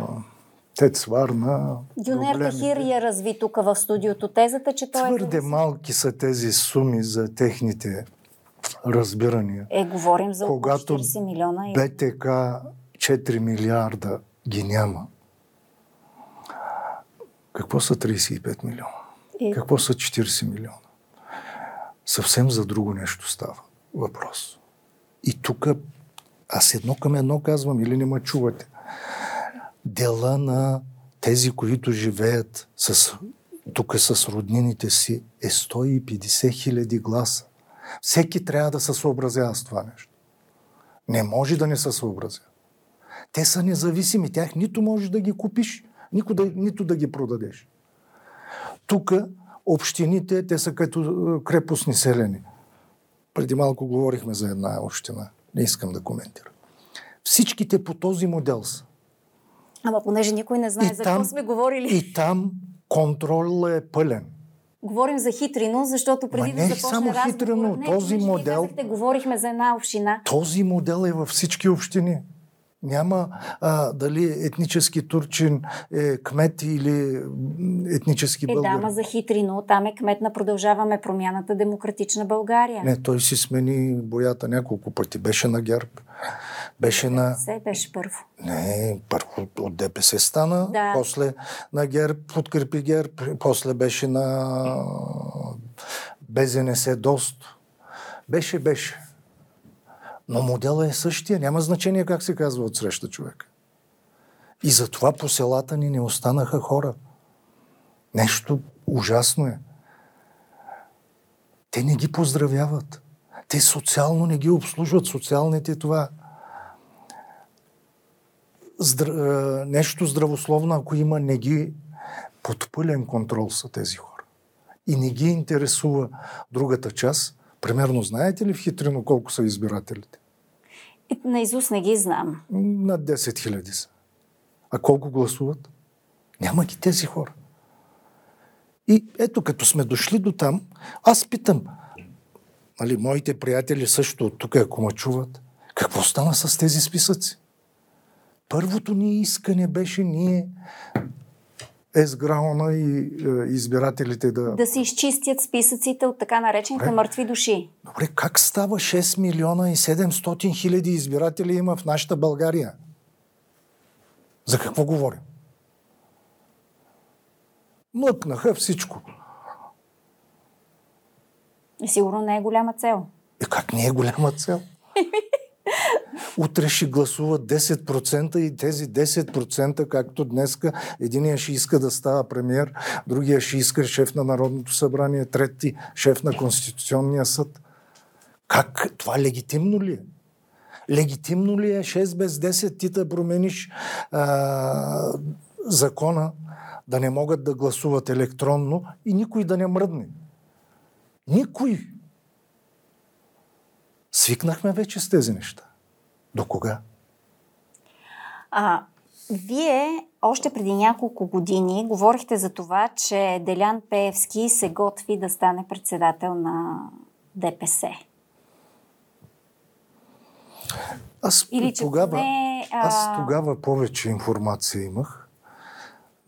Тец Варна... Проблемите- Тахир я разви тук в студиото тезата, че той Твърде е... малки са тези суми за техните разбирания. Е, говорим за Когато 40 милиона. И... БТК 4 милиарда ги няма. Какво са 35 милиона? Е. Какво са 40 милиона? Съвсем за друго нещо става въпрос. И тук аз едно към едно казвам, или не ме чувате. Дела на тези, които живеят с, тук с роднините си, е 150 хиляди гласа. Всеки трябва да се съобразява с това нещо. Не може да не се съобразява. Те са независими. Тях нито можеш да ги купиш, нито нито да ги продадеш. Тук общините, те са като е, крепостни селени. Преди малко говорихме за една община. Не искам да коментирам. Всичките по този модел са. Ама понеже никой не знае И за там- какво сме говорили. И там контрол е пълен. Говорим за хитрино, защото преди Ма да не е започне само разговор... хитрино, не, този модел- Казахте, говорихме за една община. Този модел е във всички общини. Няма а, дали етнически турчин е кмет или етнически Е, българин. дама за хитрино. Там е кмет на Продължаваме промяната Демократична България. Не, той си смени боята няколко пъти. Беше на ГЕРБ. Беше на... Се беше първо. Не, първо от ДПС стана, Да. после на ГЕРБ, подкрепи ГЕРБ, после беше на БЗНС дост. Беше, беше. Но моделът е същия. Няма значение как се казва от среща човек. И затова по селата ни не останаха хора. Нещо ужасно е. Те не ги поздравяват. Те социално не ги обслужват. Социалните това здра... е, нещо здравословно, ако има, не ги под пълен контрол са тези хора. И не ги интересува другата част. Примерно, знаете ли в Хитрино колко са избирателите? И на Изус не ги знам. Над 10 хиляди са. А колко гласуват? Няма ги тези хора. И ето, като сме дошли до там, аз питам, нали, моите приятели също от тук, ако ме чуват, какво стана с тези списъци? Първото ни искане беше ние Есграуна и е, избирателите да... Да се изчистят списъците от така наречените Добре. мъртви души. Добре, как става 6 милиона и 700 хиляди избиратели има в нашата България? За какво говорим? Млъкнаха всичко. И сигурно не е голяма цел. И как не е голяма цел? Утре ще гласуват 10% и тези 10%, както днеска, единия ще иска да става премьер, другия ще иска шеф на Народното събрание, трети шеф на Конституционния съд. Как? Това легитимно ли е? Легитимно ли е 6 без 10 ти да промениш а, закона, да не могат да гласуват електронно и никой да не мръдне? Никой. Свикнахме вече с тези неща. До кога? А, вие още преди няколко години говорихте за това, че Делян Пеевски се готви да стане председател на ДПС. Аз Или че тогава, поне, а- аз тогава повече информация имах.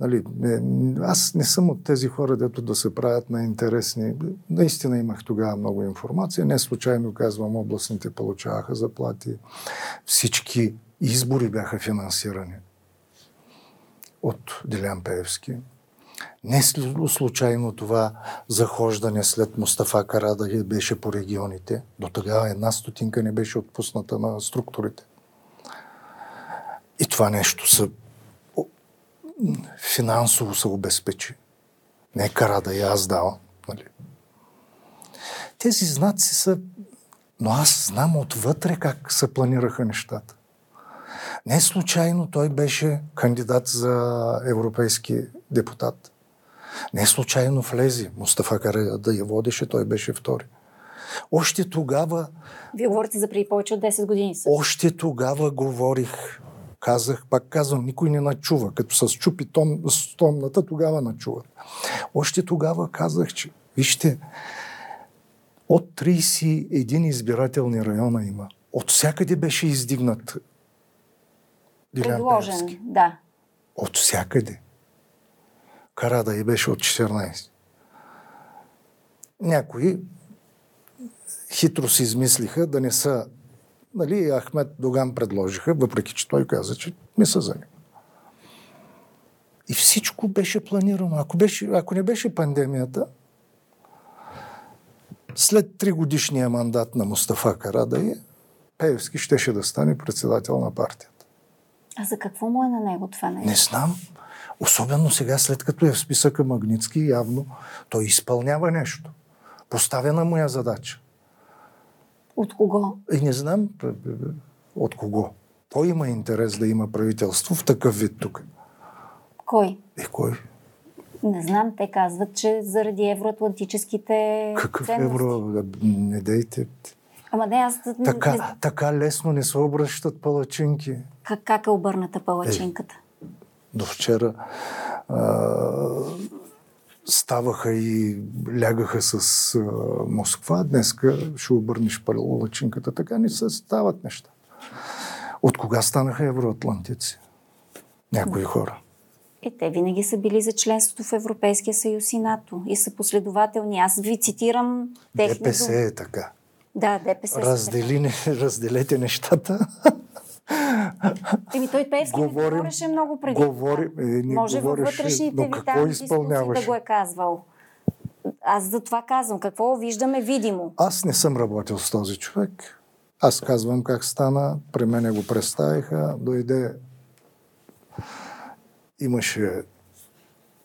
Нали, не, аз не съм от тези хора, дето да се правят на интересни. Наистина имах тогава много информация. Не случайно казвам, областните получаваха заплати. Всички избори бяха финансирани от Делян Пеевски. Не слу- случайно това захождане след Мустафа Карадахи беше по регионите. До тогава една стотинка не беше отпусната на структурите. И това нещо м, финансово се обезпечи. Не Карада и аз дал. Нали? Тези знаци са... Но аз знам отвътре как се планираха нещата. Не случайно той беше кандидат за европейски депутат. Не случайно влезе. Мустафа Кара да я водеше, той беше втори. Още тогава, Вие говорите за преди повече от 10 години. също. още тогава говорих, казах, пак казвам, никой не начува. Като се счупи том, стомната, тогава начува. Още тогава казах, че вижте, от 31 избирателни района има. От всякъде беше издигнат Делян Предложен, да. От всякъде. Карада и беше от 14. Някои хитро си измислиха да не са... Нали, Ахмед Доган предложиха, въпреки че той каза, че не са за него. И всичко беше планирано. Ако, беше, ако не беше пандемията, след три годишния мандат на Мустафа Карадай, Пеевски щеше да стане председател на партията. А за какво му е на него това нещо? Не знам. Особено сега, след като е в списъка Магницки, явно той изпълнява нещо. Поставена му е задача. От кого? И не знам от кого. Кой има интерес да има правителство в такъв вид тук? Кой? И кой? Не знам, те казват, че заради евроатлантическите Какъв ценности. евро? Не дейте. Ама не, аз не, Така, така лесно не се обръщат палачинки. как, как е обърната палачинката? До вчера а, ставаха и лягаха с а, Москва. Днеска ще обърнеш палачинката. Така не се стават неща. От кога станаха евроатлантици? Някои хора. Е, те винаги са били за членството в Европейския съюз и НАТО и са последователни. Аз ви цитирам техни ДПС е така. Да, ДПС. Раздели, не- разделете нещата. Еми, той Певски Говорим- не говореше много преди. това. е, не Може във вътрешните ви там дискусии изпълняваше? да го е казвал. Аз за това казвам. Какво виждаме видимо? Аз не съм работил с този човек. Аз казвам как стана. При мене го представиха. Дойде. Имаше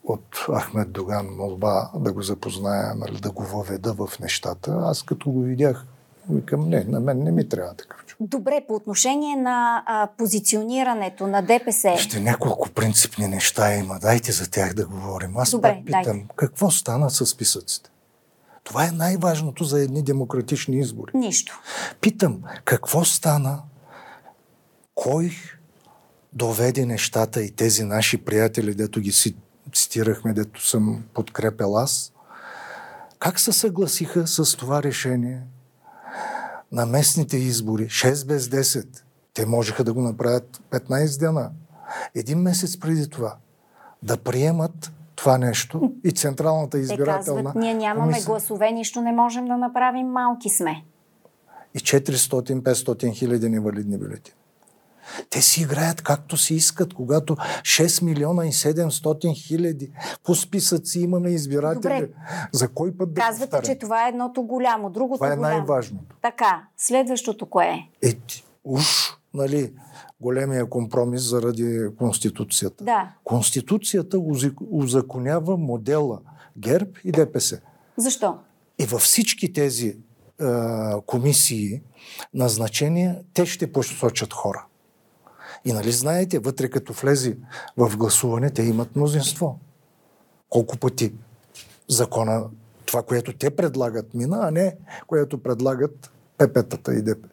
от Ахмед Доган молба да го запозная, нали, да го въведа в нещата. Аз като го видях, викам, не, на мен не ми трябва такъв човек. Добре, по отношение на а, позиционирането на ДПС. Ще няколко принципни неща има. Дайте за тях да говорим. Аз Добре, пак питам, дайте. какво стана с списъците? Това е най-важното за едни демократични избори. Нищо. Питам, какво стана? Кой доведе нещата и тези наши приятели, дето ги си цитирахме, дето съм подкрепил аз? Как се съгласиха с това решение на местните избори? 6 без 10. Те можеха да го направят 15 дена. Един месец преди това. Да приемат това нещо и Централната Те избирателна казват, ние нямаме комисия. гласове, нищо не можем да направим, малки сме. и 400-500 хиляди невалидни бюлетини. Те си играят както си искат, когато 6 милиона и 700 хиляди по списъци имаме избиратели. Добре. За кой път да Казвате, повтарям? че това е едното голямо, другото Това е голямо. най-важното. Така, следващото кое е? Е, уж, нали, големия компромис заради Конституцията. Да. Конституцията узаконява модела ГЕРБ и ДПС. Защо? И във всички тези е, комисии назначения, те ще посочат хора. И нали знаете, вътре като влезе в гласуване, те имат мнозинство. Колко пъти закона, това, което те предлагат, мина, а не което предлагат ПП-тата и ДП.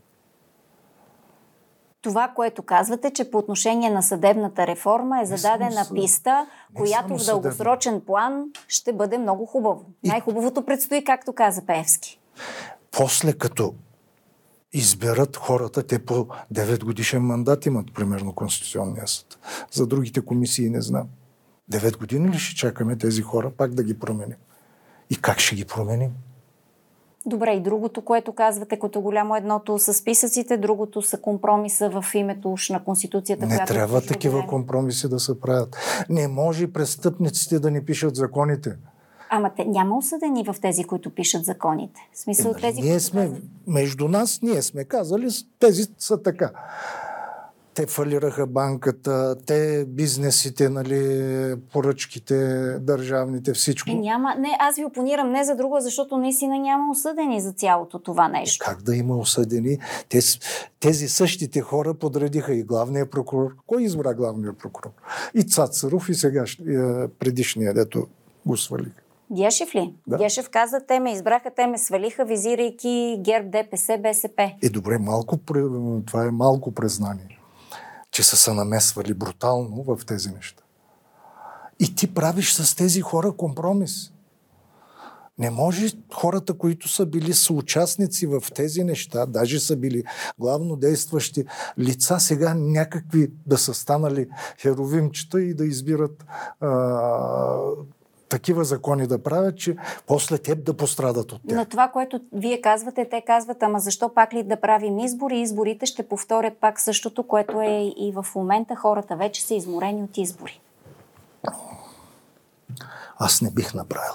Това, което казвате, че по отношение на съдебната реформа е зададена съд... писта, не която в дългосрочен план ще бъде много хубаво. И... Най-хубавото предстои, както каза Певски. После като изберат хората, те по 9 годишен мандат имат, примерно, Конституционния съд. За другите комисии не знам. 9 години ли ще чакаме тези хора пак да ги променим? И как ще ги променим? Добре, и другото, което казвате като голямо едното са списъците, другото са компромиса в името уж на Конституцията. Не трябва такива компромиси да се правят. Не може престъпниците да не пишат законите. Ама те, няма осъдени в тези, които пишат законите. В смисъл е, тези, ние сме, казват... между нас, ние сме казали, тези са така те фалираха банката, те бизнесите, нали, поръчките, държавните, всичко. Е, няма, не, аз ви опонирам не за друго, защото наистина няма осъдени за цялото това нещо. Е, как да има осъдени? Тези, тези същите хора подредиха и главния прокурор. Кой избра главния прокурор? И Цацаров, и сега предишния, дето го свалиха. Гешев ли? Да. Гешев каза, те ме избраха, те ме свалиха, визирайки ГЕРБ, ДПС, БСП. Е, добре, малко, това е малко признание че са се намесвали брутално в тези неща. И ти правиш с тези хора компромис. Не може хората, които са били съучастници в тези неща, даже са били главно действащи лица, сега някакви да са станали херовимчета и да избират а, такива закони да правят, че после теб да пострадат от тях. На това, което вие казвате, те казват, ама защо пак ли да правим избори? Изборите ще повторят пак същото, което е и в момента. Хората вече са изморени от избори. Аз не бих направил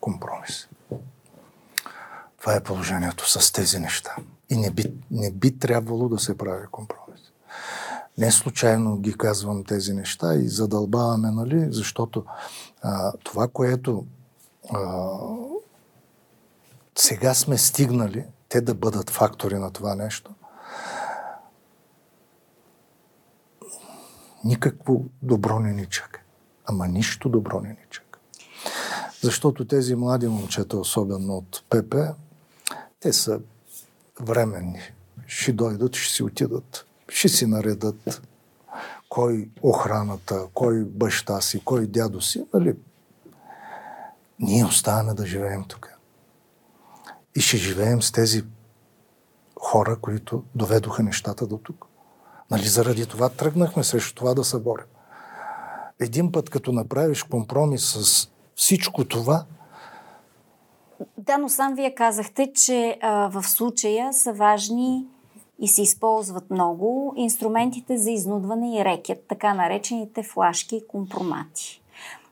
компромис. Това е положението с тези неща. И не би, не би трябвало да се прави компромис. Не случайно ги казвам тези неща и задълбаваме, нали, защото това, което а, сега сме стигнали, те да бъдат фактори на това нещо, никакво добро не ни чака. Ама нищо добро не ни чака. Защото тези млади момчета, особено от ПП, те са временни. Ще дойдат, ще си отидат, ще си наредат кой охраната, кой баща си, кой дядо си, нали? Ние оставаме да живеем тук. И ще живеем с тези хора, които доведоха нещата до тук. Нали, заради това тръгнахме срещу това да се борим. Един път, като направиш компромис с всичко това, да, но сам вие казахте, че а, в случая са важни и се използват много инструментите за изнудване и рекет, така наречените флашки и компромати.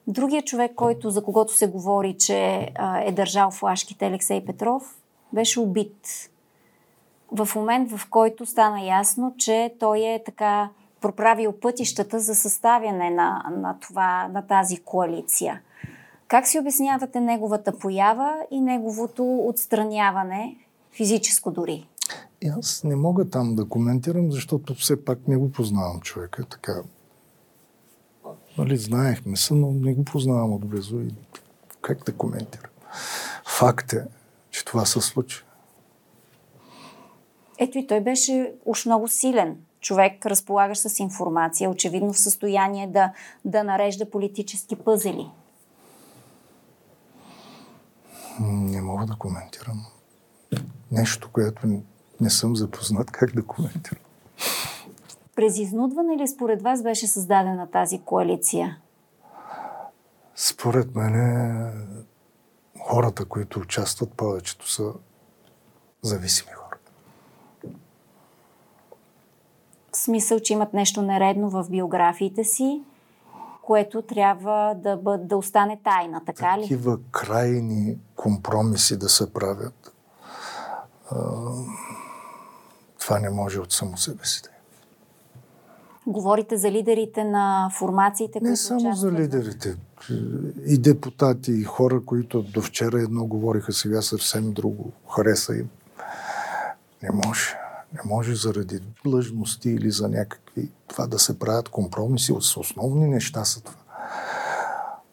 Другия човек, който, за когото се говори, че а, е държал флашките, Алексей Петров, беше убит. В момент, в който стана ясно, че той е така проправил пътищата за съставяне на, на, това, на тази коалиция. Как си обяснявате неговата поява и неговото отстраняване, физическо дори? И аз не мога там да коментирам, защото все пак не го познавам човека. Така, нали, знаехме се, но не го познавам отблизо и как да коментирам. Факт е, че това се случи. Ето и той беше уж много силен човек, разполагаш с информация, очевидно в състояние да, да нарежда политически пъзели. Не мога да коментирам. Нещо, което не съм запознат как да коментирам. През изнудване ли според вас беше създадена тази коалиция? Според мен хората, които участват повечето са зависими хора. В смисъл, че имат нещо нередно в биографиите си, което трябва да, бъд, да остане тайна, така ли? Такива крайни компромиси да се правят това не може от само себе си. Говорите за лидерите на формациите, Не само участват. за лидерите. И депутати, и хора, които до вчера едно говориха, сега съвсем друго. Хареса им. Не може. Не може заради длъжности или за някакви това да се правят компромиси. С основни неща са това.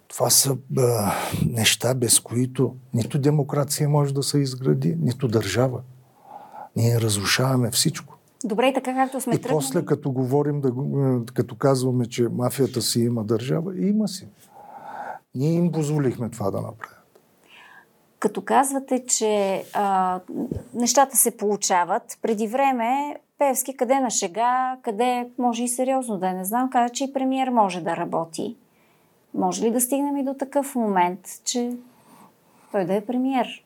Това са а, неща, без които нито демокрация може да се изгради, нито държава. Ние разрушаваме всичко. Добре, и така както сме И тръгнали. после, като говорим, да, го- като казваме, че мафията си има държава, има си. Ние им позволихме това да направят. Като казвате, че а, нещата се получават, преди време Певски къде на шега, къде може и сериозно да е, не знам, каза, че и премиер може да работи. Може ли да стигнем и до такъв момент, че той да е премиер?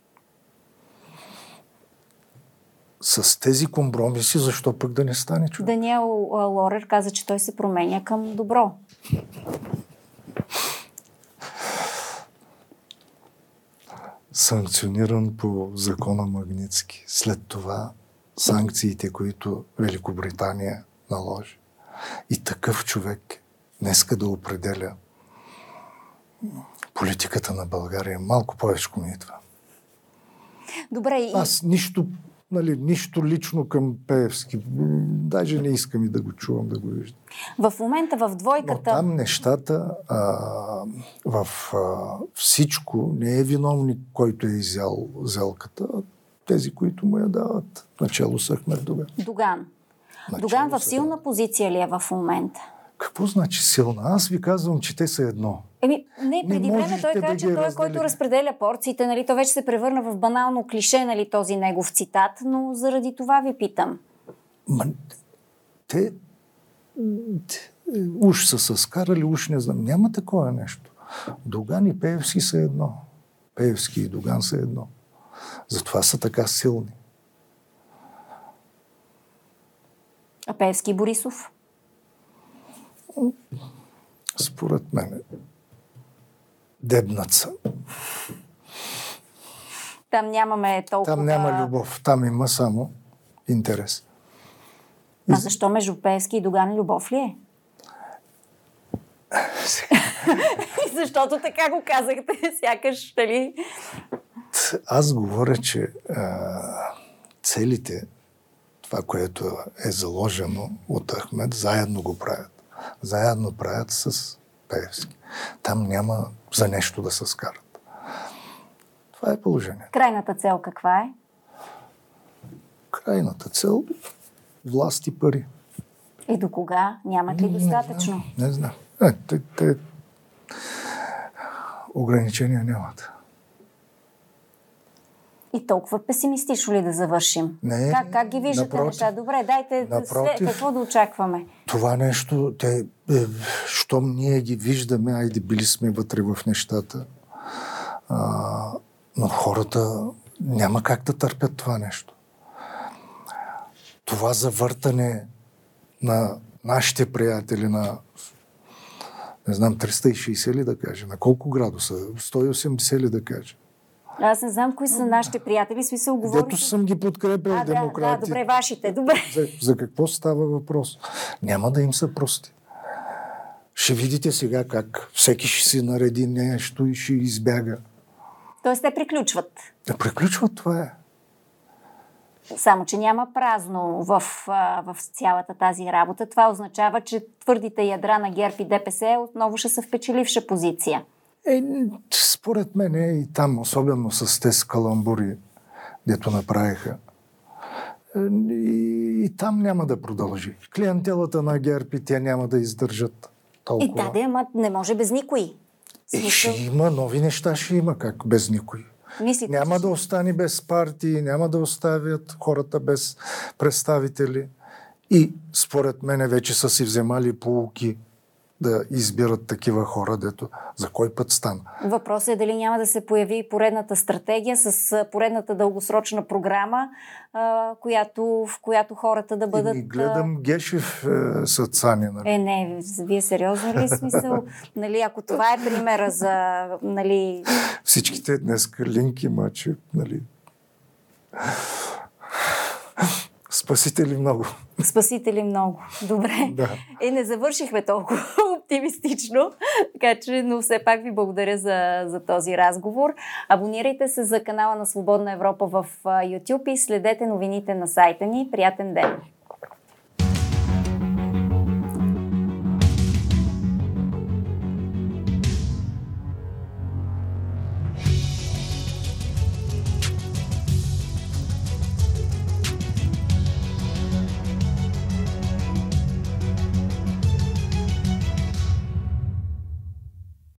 С тези компромиси, защо пък да не стане човек? Даниел Лорер каза, че той се променя към добро. санкциониран по закона Магницки. След това санкциите, които Великобритания наложи. И такъв човек днеска да определя политиката на България. Малко повече ми идва. Добре, и Аз нищо, нали, нищо лично към Пеевски. Даже не искам и да го чувам, да го виждам. в момента в Но двойката... там нещата а, в а, всичко не е виновник, който е изял зелката, а тези, които му я дават. Начало с Ахмед Доган. Доган. Начало Доган в силна позиция ли е в момента? Какво значи силна? Аз ви казвам, че те са едно. Еми, не, преди време можете той каза, че той, разделите. който разпределя порциите, нали, то вече се превърна в банално клише, нали, този негов цитат, но заради това ви питам. Ма, те, те уж са се скарали, уж не знам. Няма такова нещо. Доган и Пеевски са едно. Пеевски и Доган са едно. Затова са така силни. А Певски и Борисов? Според мен дебнат са. Там нямаме толкова... Там няма любов. Там има само интерес. А защо между Певски и Доган любов ли е? Защото така го казахте, сякаш, нали? Аз говоря, че а, целите, това, което е заложено от Ахмед, заедно го правят. Заедно правят с Пеевски. Там няма за нещо да се скарат. Това е положение. Крайната цел каква е? Крайната цел власт и пари. И до кога? Нямат ли достатъчно? Не знам. Е, те, те ограничения нямат. И толкова песимистично ли да завършим? Не, как, как ги виждате напротив. неща? Добре, дайте да след, Напротив. какво да очакваме. Това нещо, те, е, щом ние ги виждаме, айде били сме вътре в нещата, а, но хората няма как да търпят това нещо. Това завъртане на нашите приятели на не знам, 360 ли да кажа, на колко градуса, 180 ли да кажа. Аз не знам кои са нашите приятели, смисъл говори. Дето съм ги подкрепил а, да, демократи. да, добре, вашите, добре. За, за какво става въпрос? Няма да им се прости. Ще видите сега как всеки ще си нареди нещо и ще избяга. Тоест те приключват. Да приключва това е. Само, че няма празно в, в цялата тази работа. Това означава, че твърдите ядра на ГЕРБ и ДПС отново ще са в печеливша позиция. Е, според мен е и там, особено с тези каламбури, дето направиха, е, и, и там няма да продължи. Клиентелата на ГЕРБ и тя няма да издържат И толкова. да, да, ама не може без никой. Е, ще има нови неща, ще има как без никой. Мислите, Няма да остане без партии, няма да оставят хората без представители. И според мен вече са си вземали полуки да избират такива хора, дето за кой път стана. Въпросът е дали няма да се появи и поредната стратегия с поредната дългосрочна програма, която, в която хората да бъдат... И гледам Гешев е, с Цани. Нали? Е, не, вие сериозно ли е смисъл? нали, ако това е примера за... Нали, Всичките днес линки мачи, нали? Спасители много. спасители много. Добре. Да. Е, не завършихме толкова оптимистично. Така че, но все пак ви благодаря за, за този разговор. Абонирайте се за канала на Свободна Европа в YouTube и следете новините на сайта ни. Приятен ден!